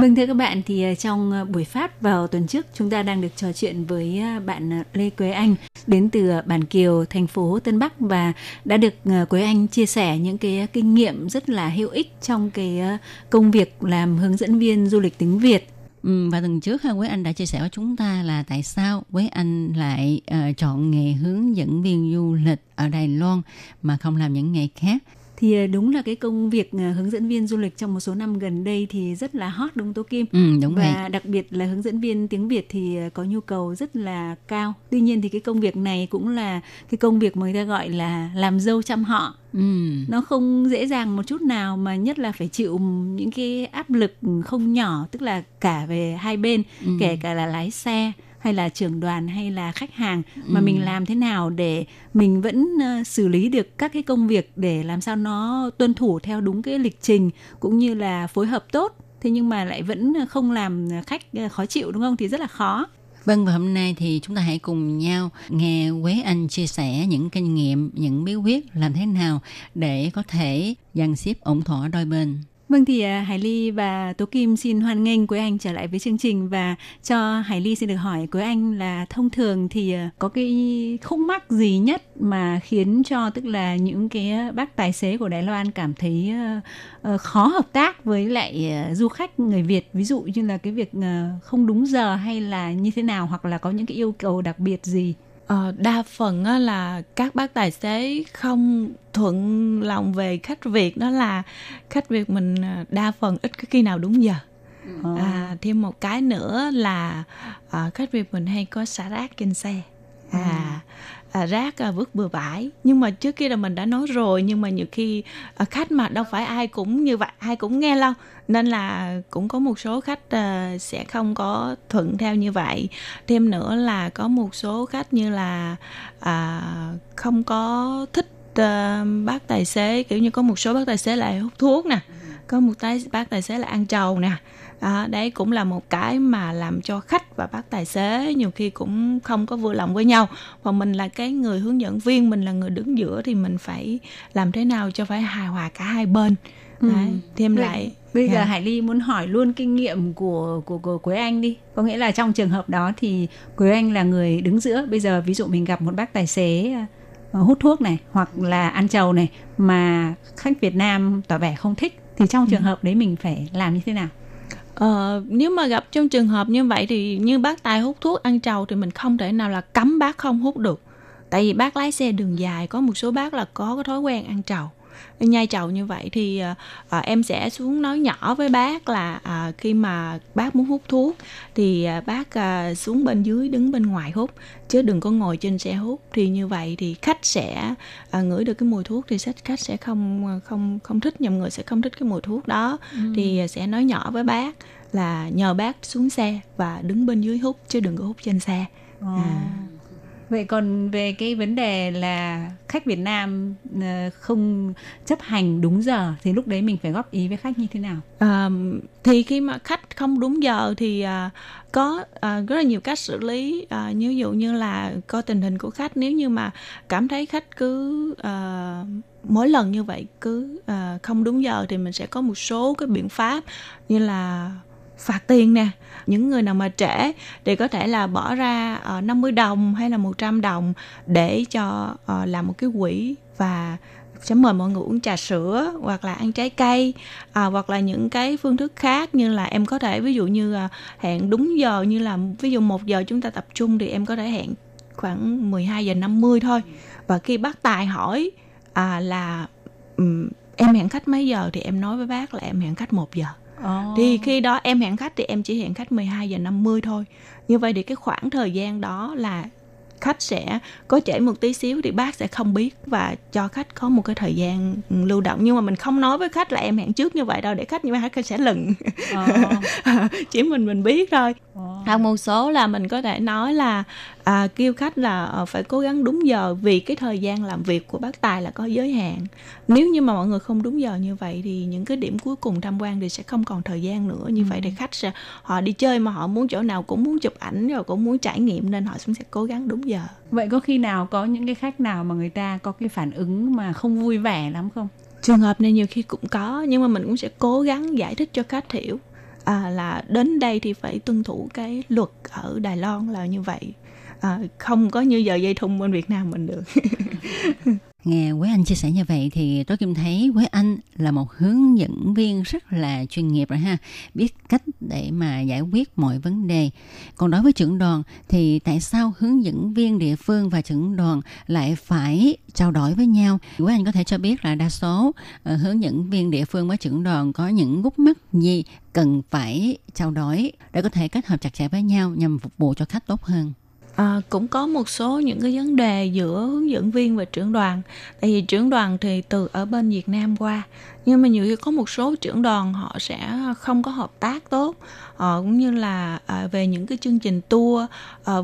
Vâng thưa các bạn thì ờ, trong ờ, buổi phát vào tuần trước chúng ta đang được trò chuyện với ờ, bạn Lê Quế Anh đến từ Bản Kiều, thành phố Tân Bắc và đã được Quế Anh chia sẻ những cái kinh nghiệm rất là hữu ích trong cái công việc làm hướng dẫn viên du lịch tiếng Việt. Ừ, và tuần trước ha, Quế Anh đã chia sẻ với chúng ta là tại sao Quế Anh lại uh, chọn nghề hướng dẫn viên du lịch ở Đài Loan mà không làm những nghề khác. Thì ờ, đúng là cái công việc ờ, hướng dẫn viên du lịch trong một số năm gần đây thì rất là hot đúng Tố Kim? Ừ, đúng và vậy. đặc biệt là hướng dẫn viên tiếng Việt thì ờ, có nhu cầu rất là cao. Tuy nhiên thì cái công việc này cũng là cái công việc mà người ta gọi là làm dâu chăm họ. Ừ. Nó không dễ dàng một chút nào mà nhất là phải chịu những cái áp lực không nhỏ, tức là cả về hai bên, Ừ. kể cả là lái xe hay là trưởng đoàn hay là khách hàng mà Ừ. mình làm thế nào để mình vẫn ờ, xử lý được các cái công việc để làm sao nó tuân thủ theo đúng cái lịch trình cũng như là phối hợp tốt thế nhưng mà lại vẫn không làm khách ờ, khó chịu đúng không thì rất là khó Vâng và hôm nay thì chúng ta hãy cùng nhau nghe Quế Anh chia sẻ những kinh nghiệm, những bí quyết làm thế nào để có thể dàn xếp ổn thỏa đôi bên. Vâng thì à, Hải Ly và Tố Kim xin hoan nghênh Quế Anh trở lại với chương trình. Và cho Hải Ly xin được hỏi, Quế Anh là thông thường thì à, có cái khúc mắc gì nhất mà khiến cho tức là những cái bác tài xế của Đài Loan cảm thấy à, ờ, khó hợp tác với lại du khách người Việt? Ví dụ như là cái việc không đúng giờ hay là như thế nào hoặc là có những cái yêu cầu đặc biệt gì? Ờ, đa phần á, là các bác tài xế không thuận lòng về khách Việt đó là khách Việt mình à, đa phần ít có khi nào đúng giờ. Ờ. À, thêm một cái nữa là à, khách Việt mình hay có xả rác trên xe. À, à rác à, vứt bừa bãi. Nhưng mà trước kia là mình đã nói rồi nhưng mà nhiều khi à, khách mà đâu phải ai cũng như vậy ai cũng nghe đâu nên là cũng có một số khách à, sẽ không có thuận theo như vậy. Thêm nữa là có một số khách như là à, không có thích à, bác tài xế kiểu như có một số bác tài xế lại hút thuốc nè có một tái bác tài xế là ăn trầu nè à, đấy cũng là một cái mà làm cho khách và bác tài xế nhiều khi cũng không có vừa lòng với nhau và mình là cái người hướng dẫn viên mình là người đứng giữa thì mình phải làm thế nào cho phải hài hòa cả hai bên Ừ. đấy, thêm Vậy- lại Bây giờ Dạ. Hải Ly muốn hỏi luôn kinh nghiệm của của của Quế Anh đi. Có nghĩa là trong trường hợp đó thì Quế Anh là người đứng giữa. Bây giờ ví dụ mình gặp một bác tài xế ờ, hút thuốc này hoặc là ăn trầu này mà khách Việt Nam tỏ vẻ không thích thì trong trường hợp đấy mình phải làm như thế nào? Ờ, nếu mà gặp trong trường hợp như vậy thì như bác tài hút thuốc ăn trầu thì mình không thể nào là cấm bác không hút được. Tại vì bác lái xe đường dài có một số bác là có cái thói quen ăn trầu nhai trầu như vậy thì à, em sẽ xuống nói nhỏ với bác là à, khi mà bác muốn hút thuốc thì à, bác à, xuống bên dưới đứng bên ngoài hút chứ đừng có ngồi trên xe hút. Thì như vậy thì khách sẽ à, ngửi được cái mùi thuốc thì khách khách sẽ không không không thích nhiều người sẽ không thích cái mùi thuốc đó. Thì à, sẽ nói nhỏ với bác là nhờ bác xuống xe và đứng bên dưới hút chứ đừng có hút trên xe. À. Vậy còn về cái vấn đề là khách Việt Nam ờ, không chấp hành đúng giờ thì lúc đấy mình phải góp ý với khách như thế nào? À, thì khi mà khách không đúng giờ thì à, có à, rất là nhiều cách xử lý à, như dụ như là coi tình hình của khách nếu như mà cảm thấy khách cứ à, mỗi lần như vậy cứ à, không đúng giờ thì mình sẽ có một số cái biện pháp như là phạt tiền nè. Những người nào mà trễ thì có thể là bỏ ra ờ, uh, 50 đồng hay là 100 đồng để cho ờ, làm một cái quỹ và sẽ mời mọi người uống trà sữa hoặc là ăn trái cây à, hoặc là những cái phương thức khác như là em có thể ví dụ như là hẹn đúng giờ như là ví dụ một giờ chúng ta tập trung thì em có thể hẹn khoảng 12 giờ 50 thôi. Và khi bác tài hỏi à, là um, em hẹn khách mấy giờ thì em nói với bác là em hẹn khách một giờ. Ồ. thì khi đó em hẹn khách thì em chỉ hẹn khách 12 giờ 50 thôi như vậy thì cái khoảng thời gian đó là khách sẽ có trễ một tí xíu thì bác sẽ không biết và cho khách có một cái thời gian lưu động nhưng mà mình không nói với khách là em hẹn trước như vậy đâu để khách như vậy khách sẽ lừng Ồ. chỉ mình mình biết thôi Ồ. hoặc một số là mình có thể nói là à, kêu khách là ờ, phải cố gắng đúng giờ vì cái thời gian làm việc của bác tài là có giới hạn. Nếu như mà mọi người không đúng giờ như vậy thì những cái điểm cuối cùng tham quan thì sẽ không còn thời gian nữa. Như vậy thì khách sẽ họ đi chơi mà họ muốn chỗ nào cũng muốn chụp ảnh rồi cũng muốn trải nghiệm nên họ cũng sẽ cố gắng đúng giờ. Vậy có khi nào có những cái khách nào mà người ta có cái phản ứng mà không vui vẻ lắm không? trường hợp này nhiều khi cũng có nhưng mà mình cũng sẽ cố gắng giải thích cho khách hiểu à, là đến đây thì phải tuân thủ cái luật ở Đài Loan là như vậy. À, không có như giờ dây thun bên Việt Nam mình được. Nghe Quế Anh chia sẻ như vậy thì tôi Kim thấy Quế Anh là một hướng dẫn viên rất là chuyên nghiệp rồi ha, biết cách để mà giải quyết mọi vấn đề. Còn đối với trưởng đoàn thì tại sao hướng dẫn viên địa phương và trưởng đoàn lại phải trao đổi với nhau? Quế Anh có thể cho biết là đa số ờ, hướng dẫn viên địa phương với trưởng đoàn có những gút mắt gì cần phải trao đổi để có thể kết hợp chặt chẽ với nhau nhằm phục vụ cho khách tốt hơn. À, cũng có một số những cái vấn đề giữa hướng dẫn viên và trưởng đoàn. Tại vì trưởng đoàn thì từ ở bên Việt Nam qua nhưng mà nhiều khi có một số trưởng đoàn họ sẽ không có hợp tác tốt. À, cũng như là à, về những cái chương trình tour à,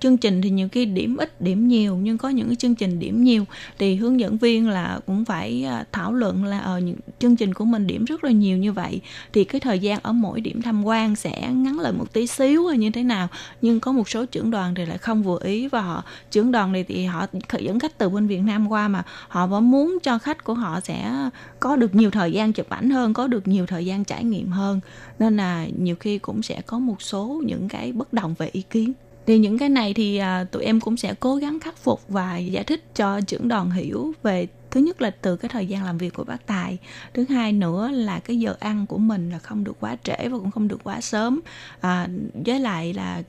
chương trình thì nhiều khi điểm ít điểm nhiều nhưng có những cái chương trình điểm nhiều thì hướng dẫn viên là cũng phải thảo luận là ở những chương trình của mình điểm rất là nhiều như vậy thì cái thời gian ở mỗi điểm tham quan sẽ ngắn lại một tí xíu hay như thế nào. Nhưng có một số trưởng đoàn thì lại không vừa ý và họ trưởng đoàn này thì họ dẫn khách từ bên Việt Nam qua mà họ vẫn muốn cho khách của họ sẽ có được nhiều thời gian chụp ảnh hơn có được nhiều thời gian trải nghiệm hơn. Nên là nhiều khi cũng sẽ có một số những cái bất đồng về ý kiến. Thì những cái này thì à, tụi em cũng sẽ cố gắng khắc phục và giải thích cho trưởng đoàn hiểu về thứ nhất là từ cái thời gian làm việc của bác tài. Thứ hai nữa là cái giờ ăn của mình là không được quá trễ và cũng không được quá sớm. À, với lại là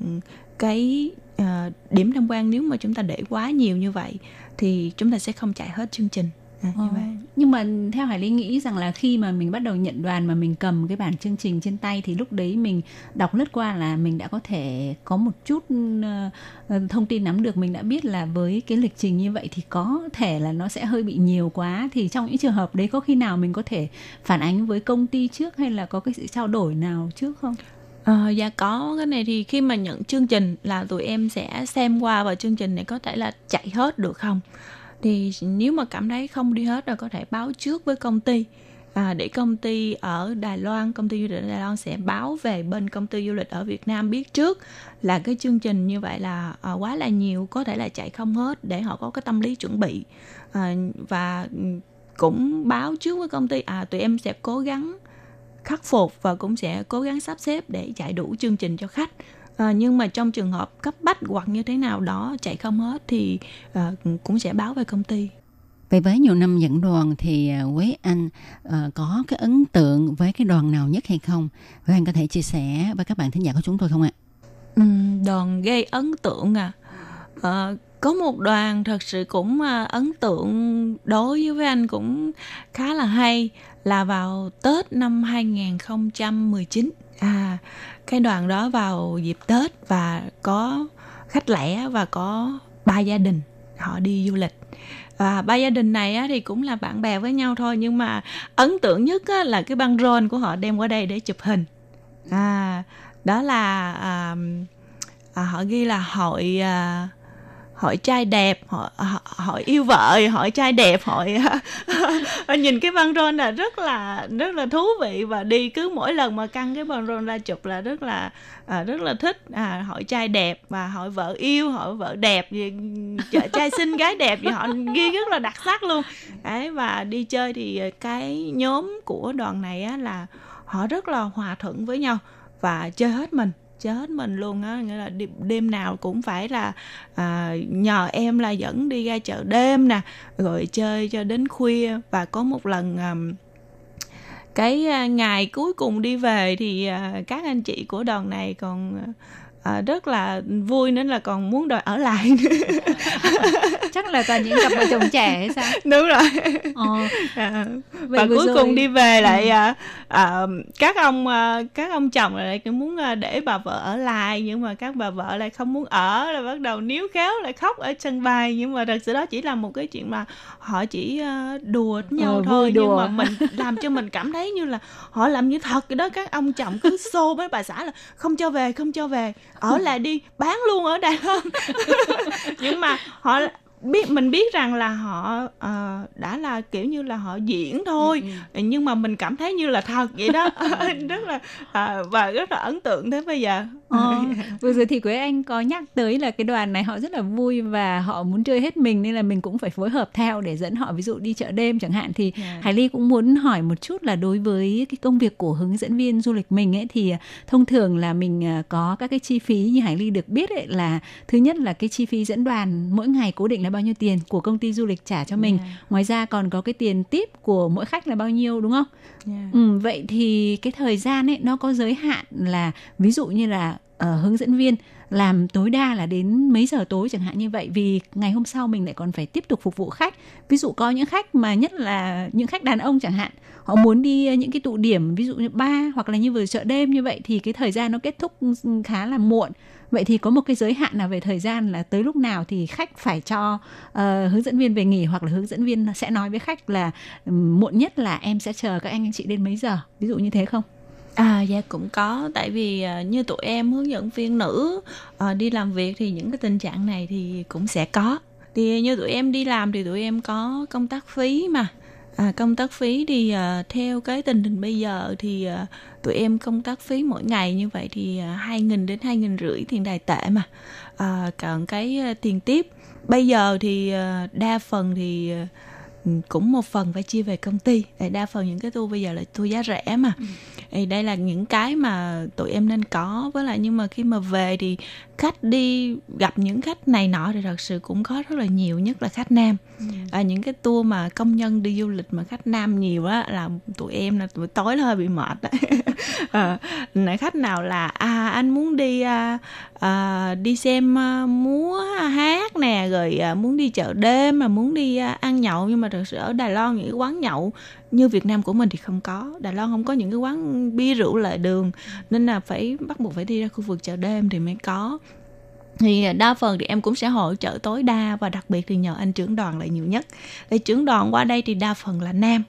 cái à, điểm tham quan nếu mà chúng ta để quá nhiều như vậy thì chúng ta sẽ không chạy hết chương trình à, như Ờ. vậy. Nhưng mà theo Hải Lý nghĩ rằng là khi mà mình bắt đầu nhận đoàn mà mình cầm cái bản chương trình trên tay thì lúc đấy mình đọc lướt qua là mình đã có thể có một chút ờ, thông tin nắm được. Mình đã biết là với cái lịch trình như vậy thì có thể là nó sẽ hơi bị nhiều quá. Thì trong những trường hợp đấy có khi nào mình có thể phản ánh với công ty trước hay là có cái sự trao đổi nào trước không? Ờ, dạ có. Cái này thì khi mà nhận chương trình là tụi em sẽ xem qua và chương trình này có thể là chạy hết được không thì nếu mà cảm thấy không đi hết rồi có thể báo trước với công ty. À, để công ty ở Đài Loan công ty du lịch ở Đài Loan sẽ báo về bên công ty du lịch ở Việt Nam biết trước là cái chương trình như vậy là à, quá là nhiều có thể là chạy không hết để họ có cái tâm lý chuẩn bị. À, và cũng báo trước với công ty à tụi em sẽ cố gắng khắc phục và cũng sẽ cố gắng sắp xếp để chạy đủ chương trình cho khách à, nhưng mà trong trường hợp cấp bách hoặc như thế nào đó chạy không hết thì à, cũng sẽ báo về công ty Vậy với nhiều năm dẫn đoàn thì à, Quế Anh à, có cái ấn tượng với cái đoàn nào nhất hay không? Quế Anh có thể chia sẻ với các bạn thính giả của chúng tôi không ạ? Ừm, đoàn gây ấn tượng à Ờ, có một đoàn thật sự cũng ấn tượng đối với anh cũng khá là hay là vào Tết năm 2019 à cái đoàn đó vào dịp Tết và có khách lẻ và có ba gia đình họ đi du lịch. Và ba gia đình này á, thì cũng là bạn bè với nhau thôi nhưng mà ấn tượng nhất á, là cái băng rôn của họ đem qua đây để chụp hình. À đó là à, à, họ ghi là hội à, hỏi trai đẹp hỏi họ- yêu vợ hỏi trai đẹp hội nhìn cái băng rôn là rất là rất là thú vị. Và đi cứ mỗi lần mà căng cái băng rôn ra chụp là rất là à, rất là thích. À, hỏi trai đẹp và hỏi vợ yêu hỏi vợ đẹp gì trai xinh gái đẹp gì họ ghi rất là đặc sắc luôn. Đấy và đi chơi thì cái nhóm của đoàn này á là họ rất là hòa thuận với nhau và chơi hết mình chết mình luôn á nghĩa là đêm, nào cũng phải là à, nhờ em là dẫn đi ra chợ đêm nè rồi chơi cho đến khuya. Và có một lần à, cái ngày cuối cùng đi về thì à, các anh chị của đoàn này còn à, à, rất là vui nên là còn muốn đòi ở lại nữa. chắc là toàn những cặp vợ chồng trẻ hay sao? Đúng rồi. Ờ, à, và cuối rồi- cùng đi về lại Ừ. à, à, các ông à, các ông chồng lại cũng muốn à, để bà vợ ở lại nhưng mà các bà vợ lại không muốn ở là bắt đầu níu kéo lại khóc ở sân bay. Nhưng mà thật sự đó chỉ là một cái chuyện mà họ chỉ đùa với nhau Ờ, thôi nhưng đùa. mà mình làm cho mình cảm thấy như là họ làm như thật vậy đó. Các ông chồng cứ xô với bà xã là không cho về không cho về ở lại đi bán luôn ở Đài Loan. Nhưng mà họ biết mình biết rằng là họ ờ, đã là kiểu như là họ diễn thôi. Ừ, nhưng mà mình cảm thấy như là thật vậy đó. Rất là à, và rất là ấn tượng tới bây giờ Ờ, vừa rồi thì Quế Anh có nhắc tới là cái đoàn này họ rất là vui và họ muốn chơi hết mình nên là mình cũng phải phối hợp theo để dẫn họ ví dụ đi chợ đêm chẳng hạn thì Dạ. Hải Ly cũng muốn hỏi một chút là đối với cái công việc của hướng dẫn viên du lịch mình ấy thì thông thường là mình à, có các cái chi phí như Hải Ly được biết ấy là thứ nhất là cái chi phí dẫn đoàn mỗi ngày cố định là bao nhiêu tiền của công ty du lịch trả cho mình. Dạ. Ngoài ra còn có cái tiền tiếp của mỗi khách là bao nhiêu đúng không? Dạ. Ừ, vậy thì cái thời gian ấy nó có giới hạn là ví dụ như là uh, hướng dẫn viên làm tối đa là đến mấy giờ tối chẳng hạn như vậy. Vì ngày hôm sau mình lại còn phải tiếp tục phục vụ khách. Ví dụ có những khách mà nhất là những khách đàn ông chẳng hạn họ muốn đi những cái tụ điểm ví dụ như ba hoặc là như vừa chợ đêm như vậy thì cái thời gian nó kết thúc khá là muộn. Vậy thì có một cái giới hạn nào về thời gian là tới lúc nào thì khách phải cho uh, hướng dẫn viên về nghỉ hoặc là hướng dẫn viên sẽ nói với khách là um, muộn nhất là em sẽ chờ các anh chị đến mấy giờ? Ví dụ như thế không? À dạ cũng có tại vì à, như tụi em hướng dẫn viên nữ à, đi làm việc thì những cái tình trạng này thì cũng sẽ có. Thì như tụi em đi làm thì tụi em có công tác phí mà. À, công tác phí thì à, theo cái tình hình bây giờ thì à, tụi em công tác phí mỗi ngày như vậy thì à, hai nghìn đến hai nghìn rưỡi tiền đài tệ mà. À, còn cái à, tiền tiếp bây giờ thì à, đa phần thì cũng một phần phải chia về công ty. Tại đa phần những cái tour bây giờ là tour giá rẻ mà. Thì đây là những cái mà tụi em nên có. Với lại nhưng mà khi mà về thì khách đi gặp những khách này nọ thì thật sự cũng có rất là nhiều nhất là khách nam. À, những cái tour mà công nhân đi du lịch mà khách nam nhiều á là tụi em là tụi tối là hơi bị mệt đấy à, khách nào là à anh muốn đi à, à, đi xem à, múa hát nè rồi à, muốn đi chợ đêm mà muốn đi à, ăn nhậu. Nhưng mà ở Đài Loan những cái quán nhậu như Việt Nam của mình thì không có. Đài Loan không có những cái quán bia rượu lề đường nên là phải bắt buộc phải đi ra khu vực chợ đêm thì mới có. Thì đa phần thì em cũng sẽ hỗ trợ tối đa và đặc biệt thì nhờ anh trưởng đoàn là nhiều nhất. Để trưởng đoàn qua đây thì đa phần là nam.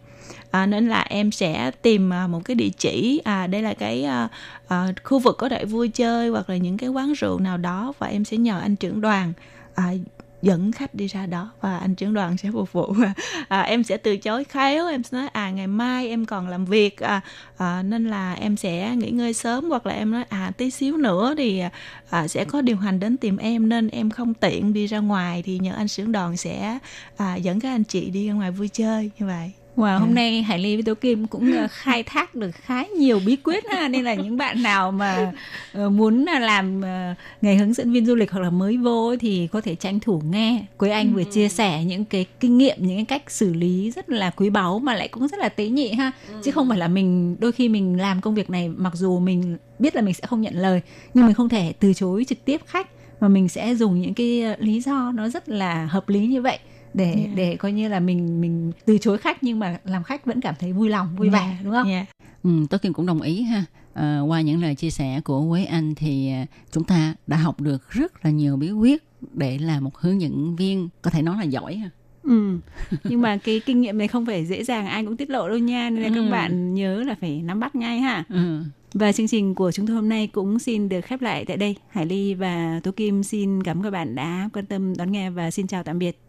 À, nên là em sẽ tìm à, một cái địa chỉ à đây là cái à, à, khu vực có thể vui chơi hoặc là những cái quán rượu nào đó và em sẽ nhờ anh trưởng đoàn à, dẫn khách đi ra đó và anh trưởng đoàn sẽ phục vụ. À, em sẽ từ chối khéo em sẽ nói à ngày mai em còn làm việc à, à, nên là em sẽ nghỉ ngơi sớm. Hoặc là em nói à tí xíu nữa thì à, sẽ có điều hành đến tìm em nên em không tiện đi ra ngoài. Thì nhờ anh trưởng đoàn sẽ à, dẫn các anh chị đi ra ngoài vui chơi như vậy. Wow, hôm nay Hải Ly với Tố Kim cũng ờ, khai thác được khá nhiều bí quyết ha nên là những bạn nào mà ờ, muốn là làm ờ, nghề hướng dẫn viên du lịch hoặc là mới vô thì có thể tranh thủ nghe. Quế Anh vừa chia sẻ những cái kinh nghiệm những cái cách xử lý rất là quý báu mà lại cũng rất là tế nhị ha. Chứ không phải là mình đôi khi mình làm công việc này mặc dù mình biết là mình sẽ không nhận lời nhưng mình không thể từ chối trực tiếp khách mà mình sẽ dùng những cái ờ, lý do nó rất là hợp lý như vậy để Yeah. để coi như là mình mình từ chối khách nhưng mà làm khách vẫn cảm thấy vui lòng vui vẻ Yeah, đúng không? yeah. Ừ, Tố Kim cũng đồng ý ha. À, qua những lời chia sẻ của Quế Anh thì à, chúng ta đã học được rất là nhiều bí quyết để làm một hướng dẫn viên có thể nói là giỏi ha. Ừ. Nhưng mà cái kinh nghiệm này không phải dễ dàng ai cũng tiết lộ đâu nha nên là các Ừ. bạn nhớ là phải nắm bắt ngay ha. Ừ. Và chương trình của chúng tôi hôm nay cũng xin được khép lại tại đây. Hải Ly và Tố Kim xin cảm ơn các bạn đã quan tâm đón nghe và xin chào tạm biệt.